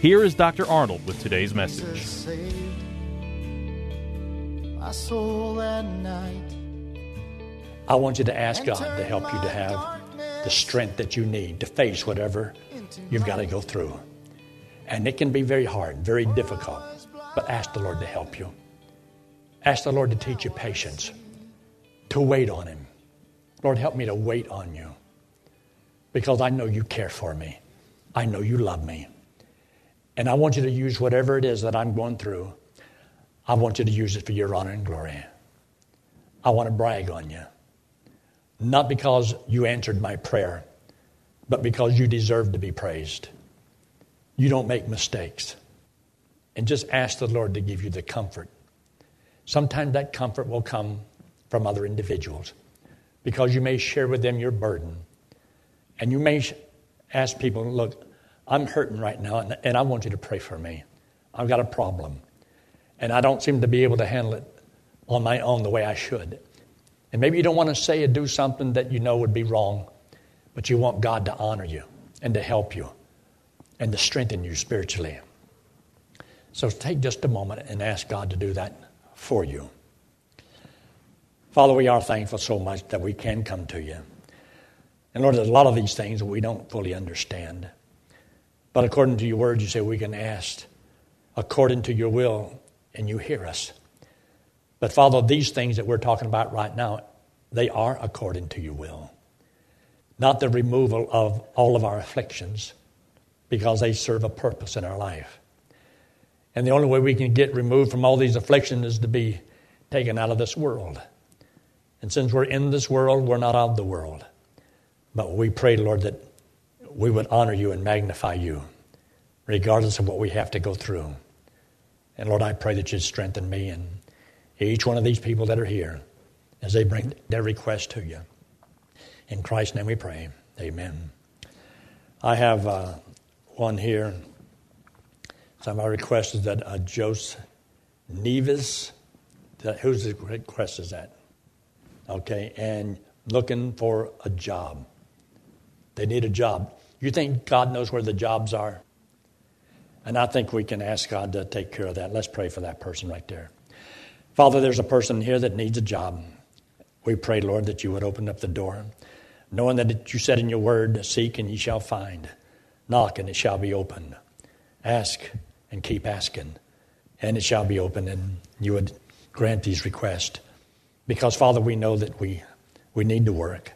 here is Dr. Arnold with today's message. saved my soul that night. I want you to ask God to help you to have the strength that you need to face whatever you've got to go through. And it can be very hard, very difficult, but ask the Lord to help you. Ask the Lord to teach you patience, to wait on Him. Lord, help me to wait on you because I know you care for me. I know you love me. And I want you to use whatever it is that I'm going through. I want you to use it for your honor and glory. I want to brag on you. Not because you answered my prayer, but because you deserve to be praised. You don't make mistakes. And just ask the Lord to give you the comfort. Sometimes that comfort will come from other individuals because you may share with them your burden. And you may ask people, look, I'm hurting right now, and, and I want you to pray for me. I've got a problem, and I don't seem to be able to handle it on my own the way I should. And maybe you don't want to say or do something that you know would be wrong, but you want God to honor you and to help you and to strengthen you spiritually. So take just a moment and ask God to do that for you. Father, we are thankful so much that we can come to you. And Lord, there's a lot of these things we don't fully understand. But according to your word, you say we can ask according to your will, and you hear us. But Father, these things that we're talking about right now, they are according to your will. Not the removal of all of our afflictions, because they serve a purpose in our life. And the only way we can get removed from all these afflictions is to be taken out of this world. And since we're in this world, we're not of the world. But we pray, Lord, that we would honor you and magnify you, regardless of what we have to go through. And Lord, I pray that you'd strengthen me and each one of these people that are here as they bring their request to you. In Christ's name we pray. Amen. I have uh, one here. So my request is that uh, Joseph Nevis, that, whose request is that? Okay, and looking for a job. They need a job. You think God knows where the jobs are? And I think we can ask God to take care of that. Let's pray for that person right there. Father, there's a person here that needs a job. We pray, Lord, that you would open up the door, knowing that you said in your word, Seek and ye shall find, knock and it shall be opened. Ask and keep asking, and it shall be opened, and you would grant these requests. Because, Father, we know that we, we need to work.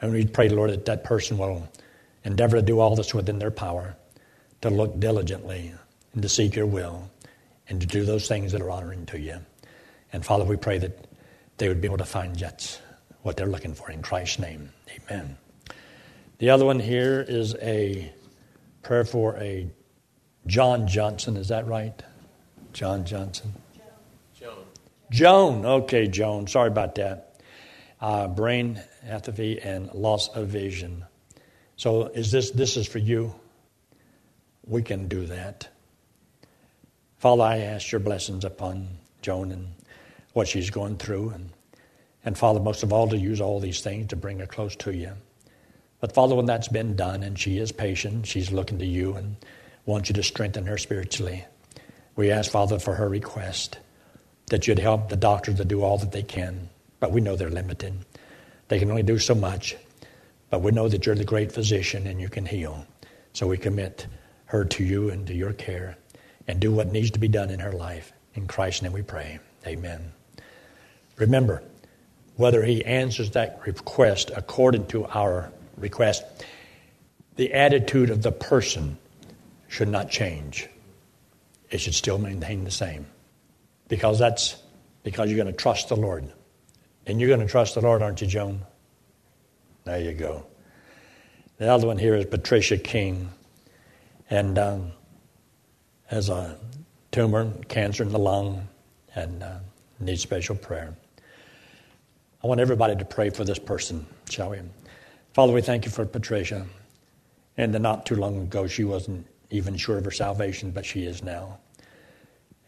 And we pray, Lord, that that person will endeavor to do all this within their power, to look diligently and to seek your will and to do those things that are honoring to you. And Father, we pray that they would be able to find just what they're looking for in Christ's name. Amen. The other one here is a prayer for a John Johnson. Is that right? John Johnson? Joan. Joan. Okay, Joan. Sorry about that. Uh, brain atrophy and loss of vision. So is this this is for you? We can do that. Father, I ask your blessings upon Joan and what she's going through. And, and Father, most of all, to use all these things to bring her close to you. But Father, when that's been done and she is patient, she's looking to you and wants you to strengthen her spiritually. We ask, Father, for her request that you'd help the doctors to do all that they can. But we know they're limited. They can only do so much. But we know that you're the great physician and you can heal. So we commit her to you and to your care. and do what needs to be done in her life. In Christ's name we pray. Amen. Remember, whether he answers that request according to our request, the attitude of the person should not change. It should still maintain the same. Because that's because you're going to trust the Lord. And you're going to trust the Lord, aren't you, Joan? There you go. The other one here is Patricia King. And um, has a tumor, cancer in the lung, and uh, needs special prayer. I want everybody to pray for this person, shall we? Father, we thank you for Patricia. And not too long ago, she wasn't even sure of her salvation, but she is now.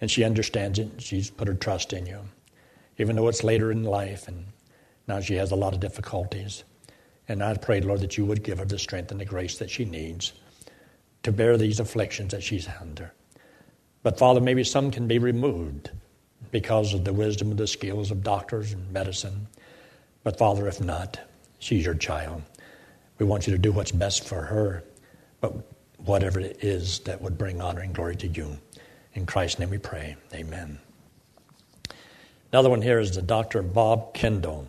And she understands it. She's put her trust in you, even though it's later in life, and now she has a lot of difficulties. And I pray, Lord, that you would give her the strength and the grace that she needs to bear these afflictions that she's under. But, Father, maybe some can be removed because of the wisdom and the skills of doctors and medicine. But, Father, if not, she's your child. We want you to do what's best for her, but whatever it is that would bring honor and glory to you. In Christ's name we pray. Amen. Another one here is the Dr. Bob Kendall.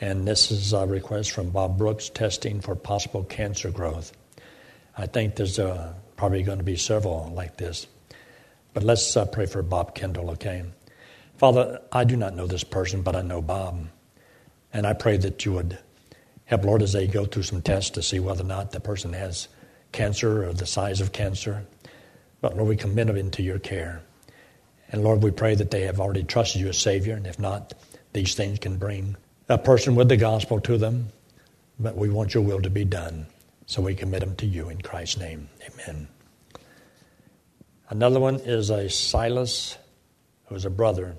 And this is a request from Bob Brooks testing for possible cancer growth. I think there's uh, probably going to be several like this. But let's uh, pray for Bob Kendall, okay? Father, I do not know this person, but I know Bob. And I pray that you would help, Lord, as they go through some tests to see whether or not the person has cancer or the size of cancer. But Lord, we commit them into your care. And Lord, we pray that they have already trusted you as Savior. And if not, these things can bring a person with the gospel to them. But we want your will to be done. So we commit them to you in Christ's name. Amen. Another one is a Silas, who is a brother,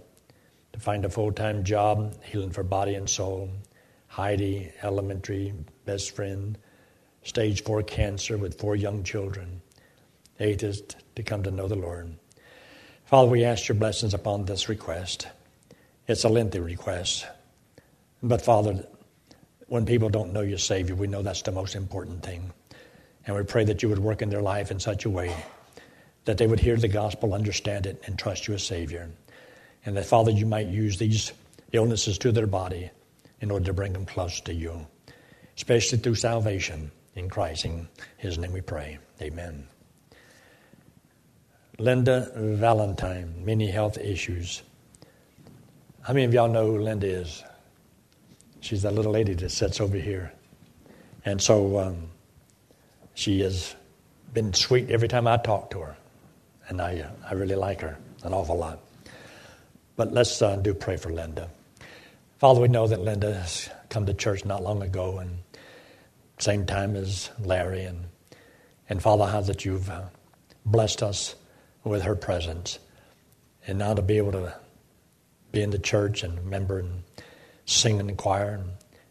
to find a full time job, healing for body and soul. Heidi, elementary, best friend, stage four cancer with four young children. Atheist to come to know the Lord. Father, we ask your blessings upon this request. It's a lengthy request. But Father, when people don't know your Savior, we know that's the most important thing. And we pray that you would work in their life in such a way that they would hear the gospel, understand it, and trust you as Savior. And that, Father, you might use these illnesses to their body in order to bring them close to you, especially through salvation in Christ. In His name we pray. Amen. Linda Valentine, many health issues. How many of y'all know who Linda is? She's that little lady that sits over here. And so um, she has been sweet every time I talk to her and I, I really like her an awful lot. But let's uh, do pray for Linda. Father, we know that Linda has come to church not long ago, and same time as Larry, and and Father, how that you've uh, blessed us with her presence, and now to be able to be in the church and remember and sing in the choir,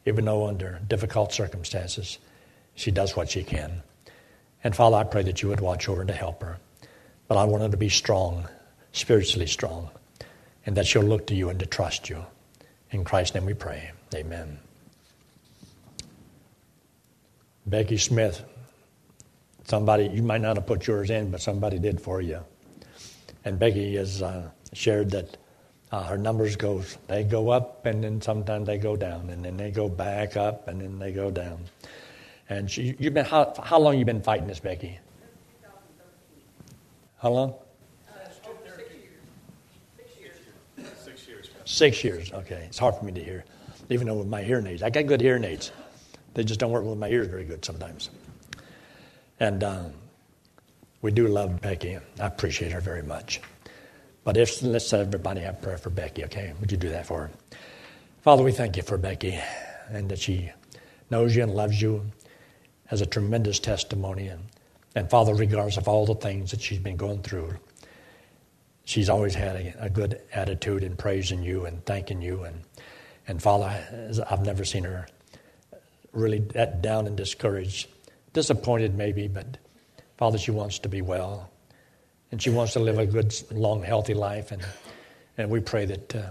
even though under difficult circumstances, she does what she can. And Father, I pray that you would watch over and to help her. But I want her to be strong, spiritually strong, and that she'll look to you and to trust you. In Christ's name we pray. Amen. Becky Smith, somebody, you might not have put yours in, but somebody did for you. And Becky has uh, shared that uh, her numbers go, they go up and then sometimes they go down and then they go back up and then they go down. And she, you've been, how, how long you been fighting this, Becky? How long? Six years. Six years. Okay, it's hard for me to hear, even though with my hearing aids, I got good hearing aids. They just don't work with my ears very good sometimes. And um, we do love Becky. I appreciate her very much. But if let's let everybody have prayer for Becky, okay? Would you do that for her? Father, we thank you for Becky and that she knows you and loves you, has a tremendous testimony, and and Father, regardless of all the things that she's been going through, she's always had a, a good attitude in praising you and thanking you. And, and Father, I've never seen her really that down and discouraged, disappointed maybe, but Father, she wants to be well. And she wants to live a good, long, healthy life. And, and we pray that uh,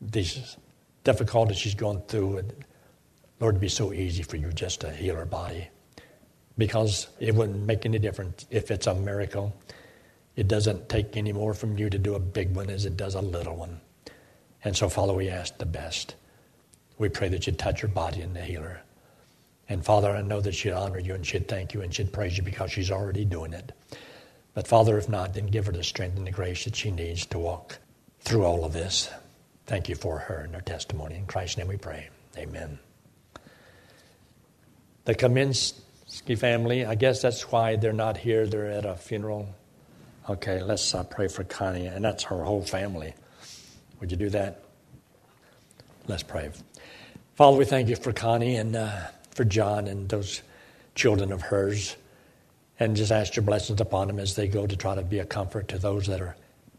these difficulties she's going through, Lord, it'd be so easy for you just to heal her body because it wouldn't make any difference if it's a miracle. It doesn't take any more from you to do a big one as it does a little one. And so, Father, we ask the best. We pray that you'd touch her body and heal her. And Father, I know that she'd honor you and she'd thank you and she'd praise you because she's already doing it. But Father, if not, then give her the strength and the grace that she needs to walk through all of this. Thank you for her and her testimony. In Christ's name we pray. Amen. The Kaminsky family, I guess that's why they're not here. They're at a funeral. Okay, let's uh, pray for Connie, and that's her whole family. Would you do that? Let's pray. Father, we thank you for Connie and uh, for John and those children of hers, and just ask your blessings upon them as they go to try to be a comfort to those that are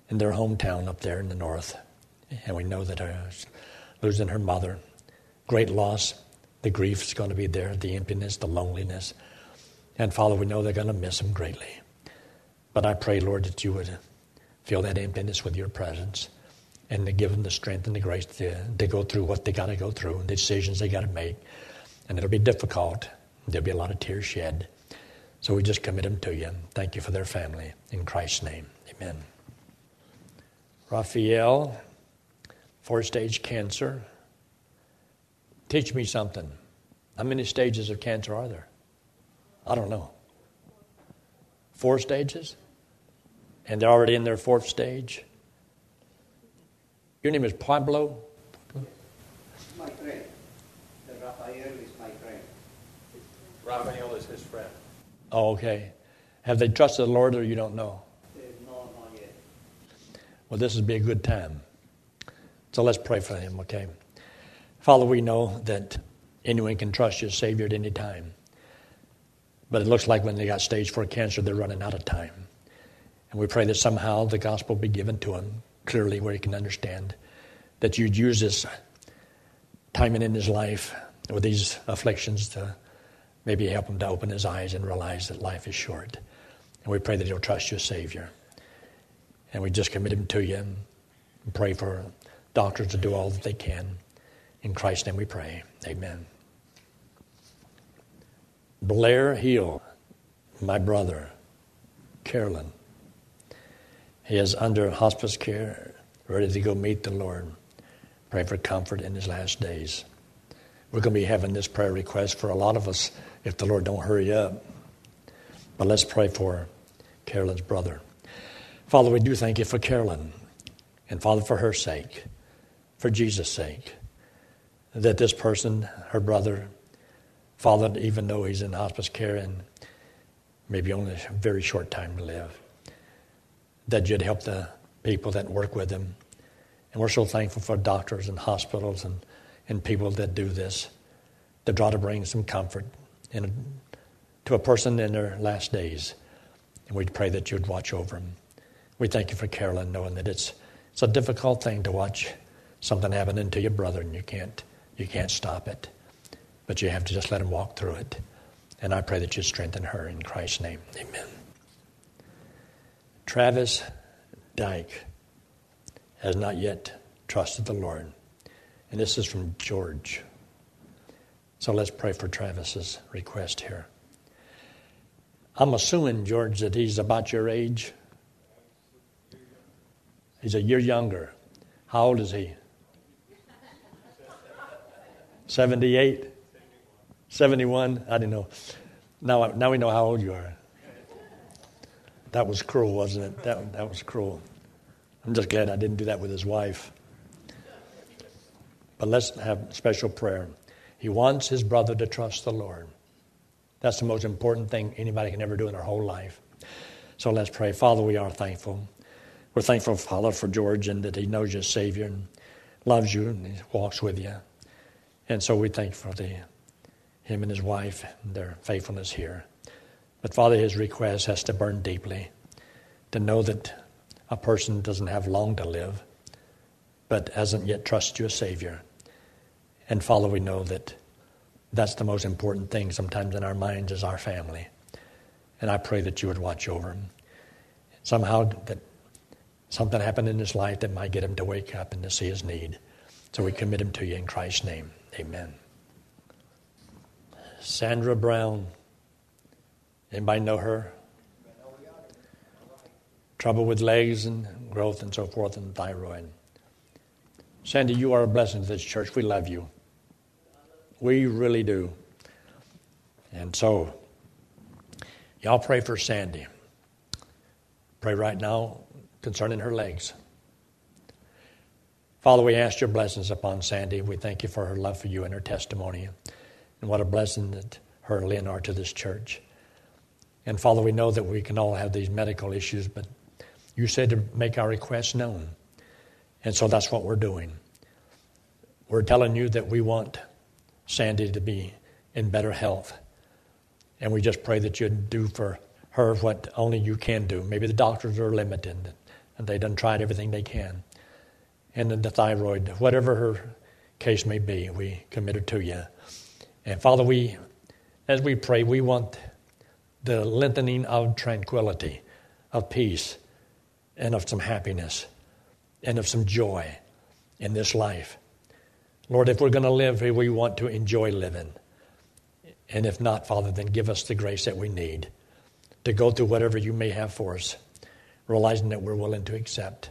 in their hometown up there in the north. And we know that her, losing her mother, great loss, the grief is going to be there, the emptiness, the loneliness. And Father, we know they're going to miss him greatly. But I pray, Lord, that you would fill that emptiness with your presence and to give them the strength and the grace to, to go through what they got to go through, and the decisions they got to make. And it'll be difficult. There'll be a lot of tears shed. So we just commit them to you. Thank you for their family. In Christ's name, amen. Raphael, four stage cancer. Teach me something. How many stages of cancer are there? I don't know. Four stages? And they're already in their fourth stage? Your name is Pablo? My friend. Raphael is my friend. Raphael is his friend. Oh, okay. Have they trusted the Lord or you don't know? No, not yet. Well, this would be a good time. So let's pray for him, okay? Father, we know that anyone can trust your Savior at any time. But it looks like when they got stage four cancer, they're running out of time. And we pray that somehow the gospel be given to him clearly where he can understand that you'd use this timing in his life with these afflictions to maybe help him to open his eyes and realize that life is short. And we pray that he'll trust your Savior. And we just commit him to you and pray for doctors to do all that they can. In Christ's name we pray. Amen. Blair Hill, my brother, Carolyn. He is under hospice care, ready to go meet the Lord. Pray for comfort in his last days. We're going to be having this prayer request for a lot of us if the Lord don't hurry up. But let's pray for Carolyn's brother. Father, we do thank you for Carolyn. And Father, for her sake, for Jesus' sake, that this person, her brother, Father, even though he's in hospice care and maybe only a very short time to live, that you'd help the people that work with him. And we're so thankful for doctors and hospitals and, and people that do this to try to bring some comfort in to a person in their last days. And we'd pray that you'd watch over them. We thank you for Carolyn, knowing that it's, it's a difficult thing to watch something happening to your brother and you can't, you can't stop it. But you have to just let him walk through it. And I pray that you strengthen her in Christ's name. Amen. Travis Dyke has not yet trusted the Lord. And this is from George. So let's pray for Travis's request here. I'm assuming, George, that he's about your age. He's a year younger. How old is he? 78? 71? I didn't know. Now, now we know how old you are. That was cruel, wasn't it? That, that was cruel. I'm just glad I didn't do that with his wife. But let's have special prayer. He wants his brother to trust the Lord. That's the most important thing anybody can ever do in their whole life. So let's pray. Father, we are thankful. We're thankful, Father, for George and that he knows your Savior and loves you and he walks with you. And so we thank for the, him and his wife and their faithfulness here. But Father, his request has to burn deeply to know that a person doesn't have long to live, but hasn't yet trusted you as Savior. And Father, we know that that's the most important thing sometimes in our minds is our family. And I pray that you would watch over him. Somehow that something happened in his life that might get him to wake up and to see his need. So we commit him to you in Christ's name. Amen. Sandra Brown. Anybody know her? trouble with legs and growth and so forth and thyroid. Sandy, you are a blessing to this church. We love you. We really do. And so, y'all pray for Sandy. Pray right now concerning her legs. Father, we ask your blessings upon Sandy. We thank you for her love for you and her testimony. And what a blessing that her and Lynn are to this church. And Father, we know that we can all have these medical issues, but you said to make our requests known. And so that's what we're doing. We're telling you that we want Sandy to be in better health. And we just pray that you'd do for her what only you can do. Maybe the doctors are limited and they done tried everything they can and then the thyroid, whatever her case may be, we commit her to you. And Father, we, as we pray, we want the lengthening of tranquility, of peace, and of some happiness, and of some joy in this life. Lord, if we're going to live, we want to enjoy living. And if not, Father, then give us the grace that we need to go through whatever you may have for us, realizing that we're willing to accept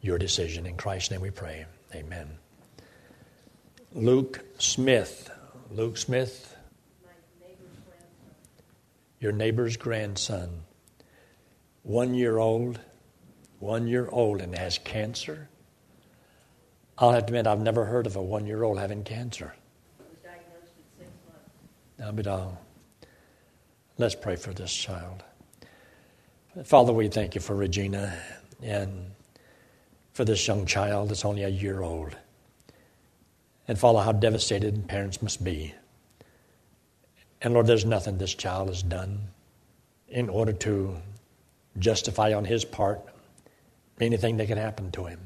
your decision. In Christ's name we pray. Amen. Luke Smith. Luke Smith. Your neighbor's grandson. One year old. One year old and has cancer. I'll have to admit, I've never heard of a one year old having cancer. Now, but uh, let's pray for this child. Father, we thank you for Regina and for this young child that's only a year old. And Father, how devastated parents must be. And Lord, there's nothing this child has done in order to justify on his part anything that can happen to him.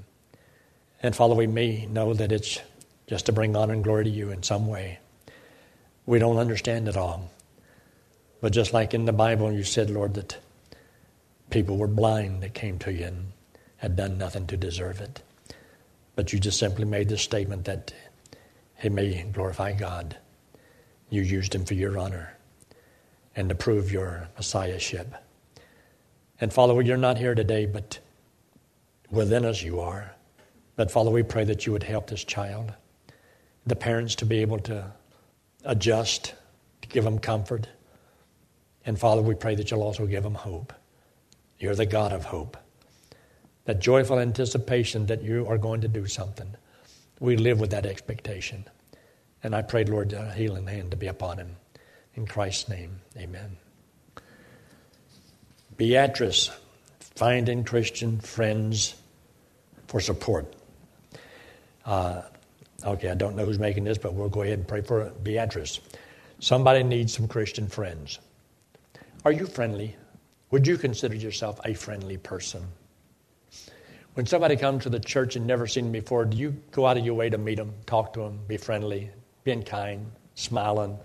And we may know that it's just to bring honor and glory to you in some way. We don't understand it all. But just like in the Bible, you said, Lord, that people were blind that came to you and had done nothing to deserve it. But you just simply made the statement that he may glorify God. You used him for your honor and to prove your messiahship. And Father, you're not here today, but within us you are. But Father, we pray that you would help this child, the parents to be able to adjust, to give them comfort. And Father, we pray that you'll also give them hope. You're the God of hope that joyful anticipation that you are going to do something. We live with that expectation. And I pray, Lord, a healing hand to be upon him. In Christ's name, amen. Beatrice, finding Christian friends for support. Uh, okay, I don't know who's making this, but we'll go ahead and pray for Beatrice. Somebody needs some Christian friends. Are you friendly? Would you consider yourself a friendly person? When somebody comes to the church and never seen them before, do you go out of your way to meet them, talk to them, be friendly, being kind, smiling?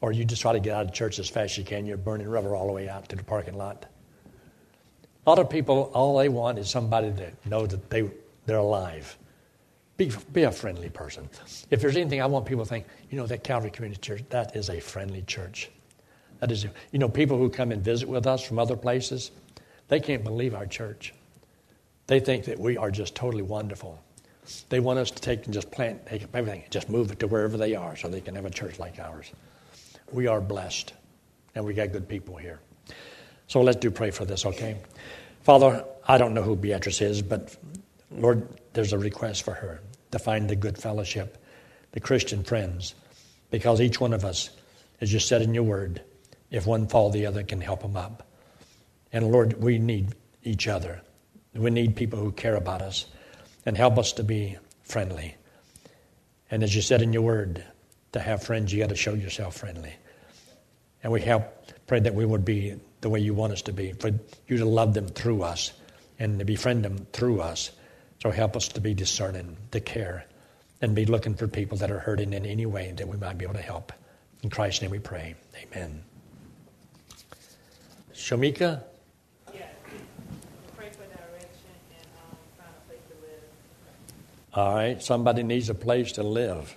Or you just try to get out of church as fast as you can, you're burning rubber all the way out to the parking lot? A lot of people, all they want is somebody to know that they, they're alive. Be, be a friendly person. If there's anything I want people to think, you know, that Calvary Community Church, that is a friendly church. That is, you know, people who come and visit with us from other places, they can't believe our church. They think that we are just totally wonderful. They want us to take and just plant, take everything, just move it to wherever they are so they can have a church like ours. We are blessed, and we got good people here. So let's do pray for this, okay? Father, I don't know who Beatrice is, but Lord, there's a request for her to find the good fellowship, the Christian friends, because each one of us, as you said in your word, if one fall, the other can help them up. And Lord, we need each other. We need people who care about us and help us to be friendly. And as you said in your word, to have friends, you got to show yourself friendly. And we help pray that we would be the way you want us to be, for you to love them through us and to befriend them through us. So help us to be discerning, to care, and be looking for people that are hurting in any way that we might be able to help. In Christ's name we pray. Amen. Shamika? Yeah. Pray for direction and um, find a place to live. All right, somebody needs a place to live.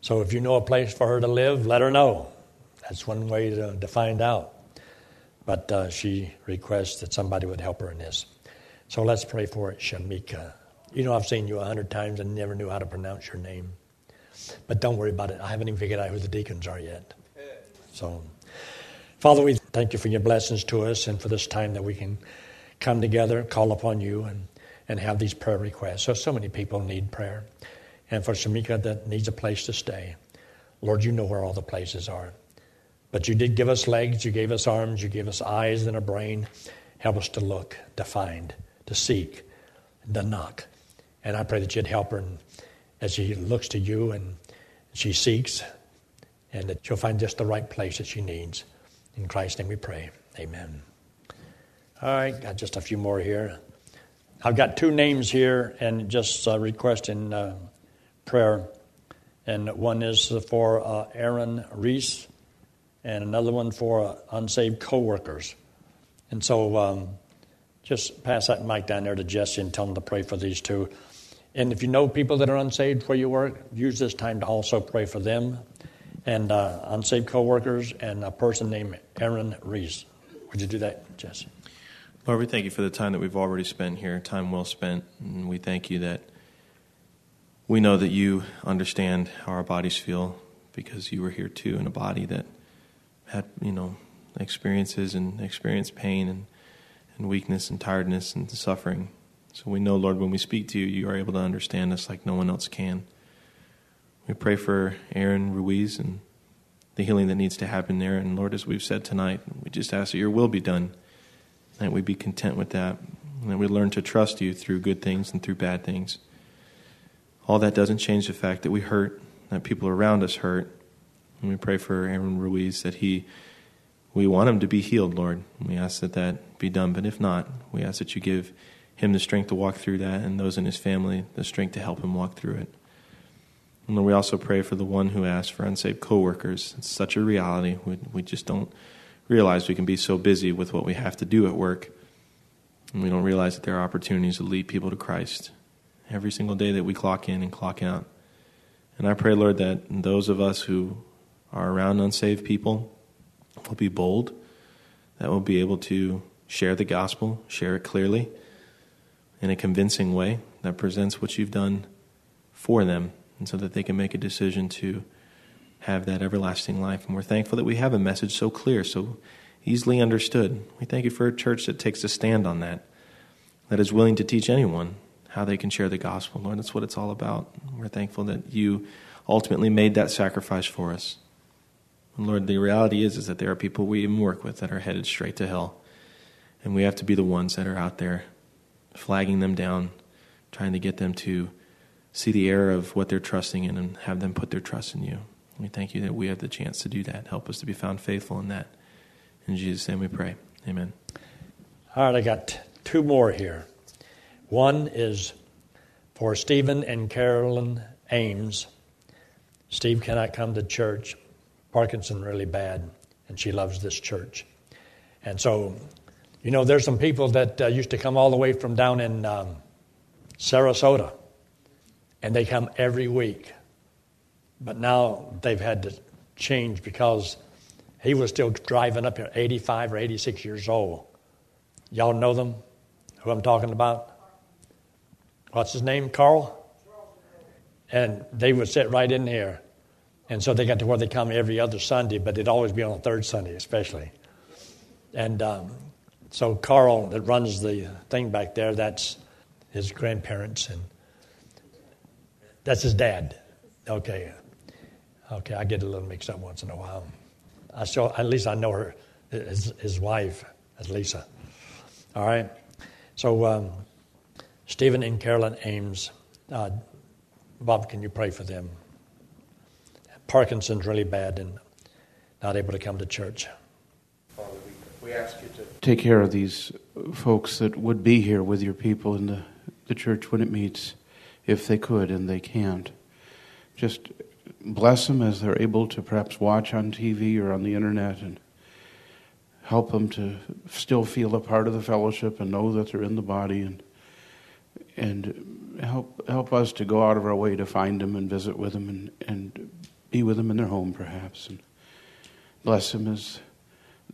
So if you know a place for her to live, let her know. That's one way to, to find out. but uh, she requests that somebody would help her in this. So let's pray for it, Shamika. You know, I've seen you a hundred times and never knew how to pronounce your name. But don't worry about it. I haven't even figured out who the deacons are yet. So, Father, we thank you for your blessings to us and for this time that we can come together, call upon you, and, and have these prayer requests. So, so many people need prayer. And for Shamika that needs a place to stay, Lord, you know where all the places are. But you did give us legs, you gave us arms, you gave us eyes and a brain. Help us to look, to find, to seek, to knock. And I pray that you'd help her as she looks to you and she seeks, and that she'll find just the right place that she needs. In Christ's name we pray. Amen. All right, got just a few more here. I've got two names here and just uh, requesting uh, prayer. And one is for uh, Aaron Reese, and another one for uh, unsaved coworkers. And so um, just pass that mic down there to Jesse and tell him to pray for these two. And if you know people that are unsaved where you work, use this time to also pray for them and uh, unsaved coworkers and a person named Aaron Reese. Would you do that, Jesse? Lord, we thank you for the time that we've already spent here, time well spent. And we thank you that we know that you understand how our bodies feel because you were here too in a body that had, you know, experiences and experienced pain and, and weakness and tiredness and suffering. So we know, Lord, when we speak to you, you are able to understand us like no one else can. We pray for Aaron Ruiz and the healing that needs to happen there. And Lord, as we've said tonight, we just ask that your will be done, that we be content with that, and that we learn to trust you through good things and through bad things. All that doesn't change the fact that we hurt, that people around us hurt. And we pray for Aaron Ruiz that he, we want him to be healed, Lord. We ask that that be done. But if not, we ask that you give him the strength to walk through that and those in his family the strength to help him walk through it. And then we also pray for the one who asked for unsaved coworkers. It's such a reality. We, we just don't realize we can be so busy with what we have to do at work. And we don't realize that there are opportunities to lead people to Christ every single day that we clock in and clock out. And I pray, Lord, that those of us who are around unsaved people will be bold, that will be able to share the gospel, share it clearly in a convincing way that presents what you've done for them, and so that they can make a decision to have that everlasting life. And we're thankful that we have a message so clear, so easily understood. We thank you for a church that takes a stand on that, that is willing to teach anyone how they can share the gospel. Lord, that's what it's all about. We're thankful that you ultimately made that sacrifice for us. And Lord, the reality is, is that there are people we even work with that are headed straight to hell. And we have to be the ones that are out there flagging them down, trying to get them to see the error of what they're trusting in and have them put their trust in you. We thank you that we have the chance to do that. Help us to be found faithful in that. In Jesus' name we pray. Amen. All right, I got two more here. One is for Stephen and Carolyn Ames. Steve cannot come to church. Parkinson really bad, and she loves this church. And so you know, there's some people that uh, used to come all the way from down in um, Sarasota, and they come every week. But now they've had to change because he was still driving up here, 85 or 86 years old. Y'all know them? Who I'm talking about? What's his name? Carl? And they would sit right in here. And so they got to where they come every other Sunday, but it'd always be on the third Sunday, especially. And um, so Carl, that runs the thing back there, that's his grandparents, and that's his dad. Okay, okay, I get a little mixed up once in a while. I still, at least I know her, his, his wife, as Lisa. All right, so um, Stephen and Carolyn Ames, uh, Bob, can you pray for them? Parkinson's really bad and not able to come to church. Father, we, we ask you to take care of these folks that would be here with your people in the, the church when it meets, if they could and they can't. Just bless them as they're able to perhaps watch on TV or on the internet and help them to still feel a part of the fellowship and know that they're in the body and and help help us to go out of our way to find them and visit with them and, and be with them in their home perhaps and bless them as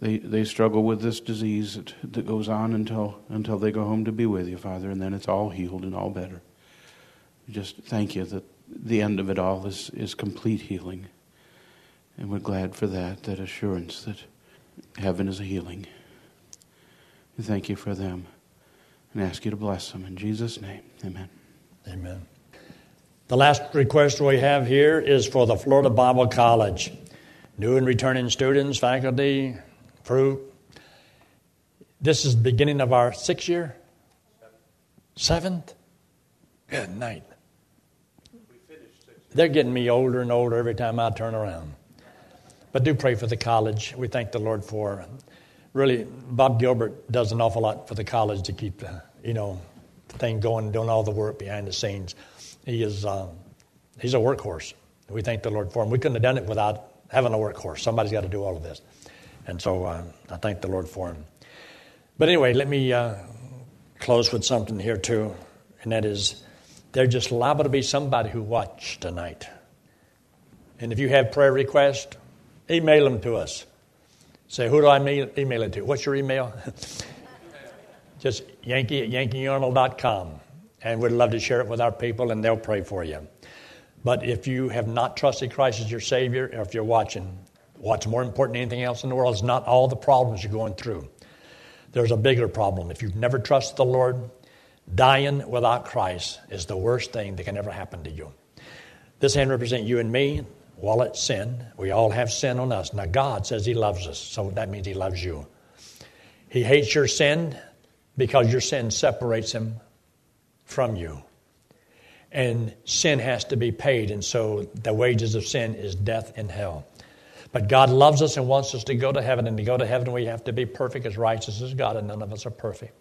they they struggle with this disease that, that goes on until until they go home to be with you, Father, and then it's all healed and all better. Just thank you that the end of it all is, is complete healing. And we're glad for that, that assurance that heaven is a healing. Thank you for them and ask you to bless them. In Jesus' name, amen. Amen. The last request we have here is for the Florida Bible College. New and returning students, faculty, crew. This is the beginning of our sixth year? Seventh? Good night. They're getting me older and older every time I turn around. But do pray for the college. We thank the Lord for really Bob Gilbert does an awful lot for the college to keep the you know thing going, doing all the work behind the scenes. He is um, he's a workhorse. We thank the Lord for him. We couldn't have done it without having a workhorse. Somebody's got to do all of this, and so uh, I thank the Lord for him. But anyway, let me uh, close with something here too, and that is there's just liable to be somebody who watched tonight. And if you have prayer requests, email them to us. Say, who do I email it to? What's your email? Just yankee at yankeearnold.com. And we'd love to share it with our people, and they'll pray for you. But if you have not trusted Christ as your Savior, or if you're watching, what's more important than anything else in the world is not all the problems you're going through. There's a bigger problem. If you've never trusted the Lord, dying without Christ is the worst thing that can ever happen to you. This hand represents you and me. Well, it's sin. We all have sin on us. Now, God says He loves us, so that means He loves you. He hates your sin because your sin separates Him from you. And sin has to be paid, and so the wages of sin is death and hell. But God loves us and wants us to go to heaven, and to go to heaven, we have to be perfect as righteous as God, and none of us are perfect.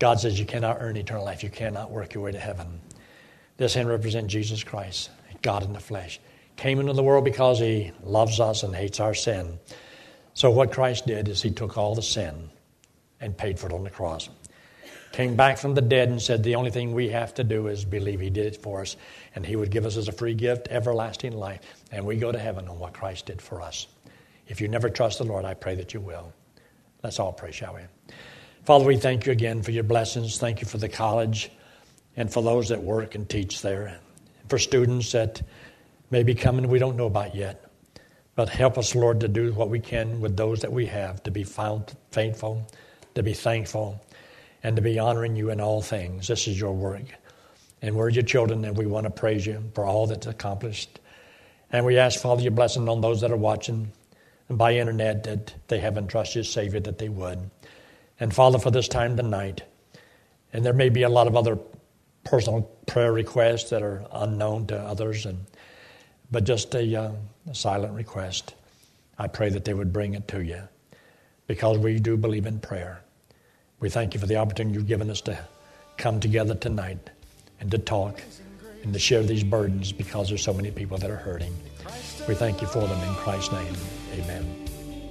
God says you cannot earn eternal life, you cannot work your way to heaven. This hand represents Jesus Christ, God in the flesh came into the world because he loves us and hates our sin. So, what Christ did is he took all the sin and paid for it on the cross. Came back from the dead and said, The only thing we have to do is believe he did it for us, and he would give us as a free gift everlasting life, and we go to heaven on what Christ did for us. If you never trust the Lord, I pray that you will. Let's all pray, shall we? Father, we thank you again for your blessings. Thank you for the college and for those that work and teach there, for students that may be coming we don't know about yet. But help us, Lord, to do what we can with those that we have, to be found faithful, to be thankful, and to be honoring you in all things. This is your work. And we're your children, and we want to praise you for all that's accomplished. And we ask, Father, your blessing on those that are watching and by internet that they haven't trusted Savior, that they would. And Father, for this time tonight, and there may be a lot of other personal prayer requests that are unknown to others, and but just a, uh, a silent request. I pray that they would bring it to you because we do believe in prayer. We thank you for the opportunity you've given us to come together tonight and to talk and to share these burdens because there's so many people that are hurting. We thank you for them in Christ's name. Amen.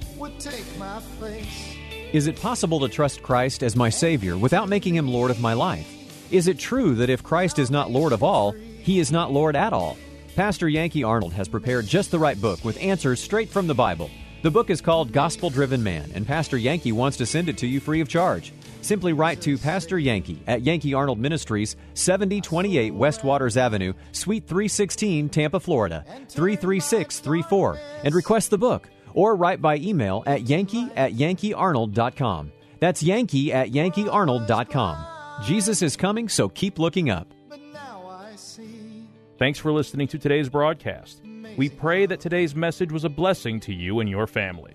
Is it possible to trust Christ as my Savior without making Him Lord of my life? Is it true that if Christ is not Lord of all, He is not Lord at all? Pastor Yankee Arnold has prepared just the right book with answers straight from the Bible. The book is called Gospel Driven Man, and Pastor Yankee wants to send it to you free of charge. Simply write to Pastor Yankee at Yankee Arnold Ministries, 7028 West Waters Avenue, Suite 316, Tampa, Florida, 33634, and request the book. Or write by email at yankee at yankeearnold.com. That's yankee at yankeearnold.com. Jesus is coming, so keep looking up. Thanks for listening to today's broadcast. We pray that today's message was a blessing to you and your family.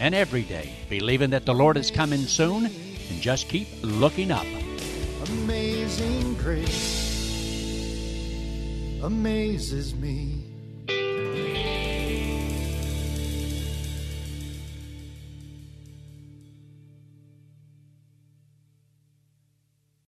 and every day, believing that the Lord is coming soon, and just keep looking up. Amazing grace amazes me.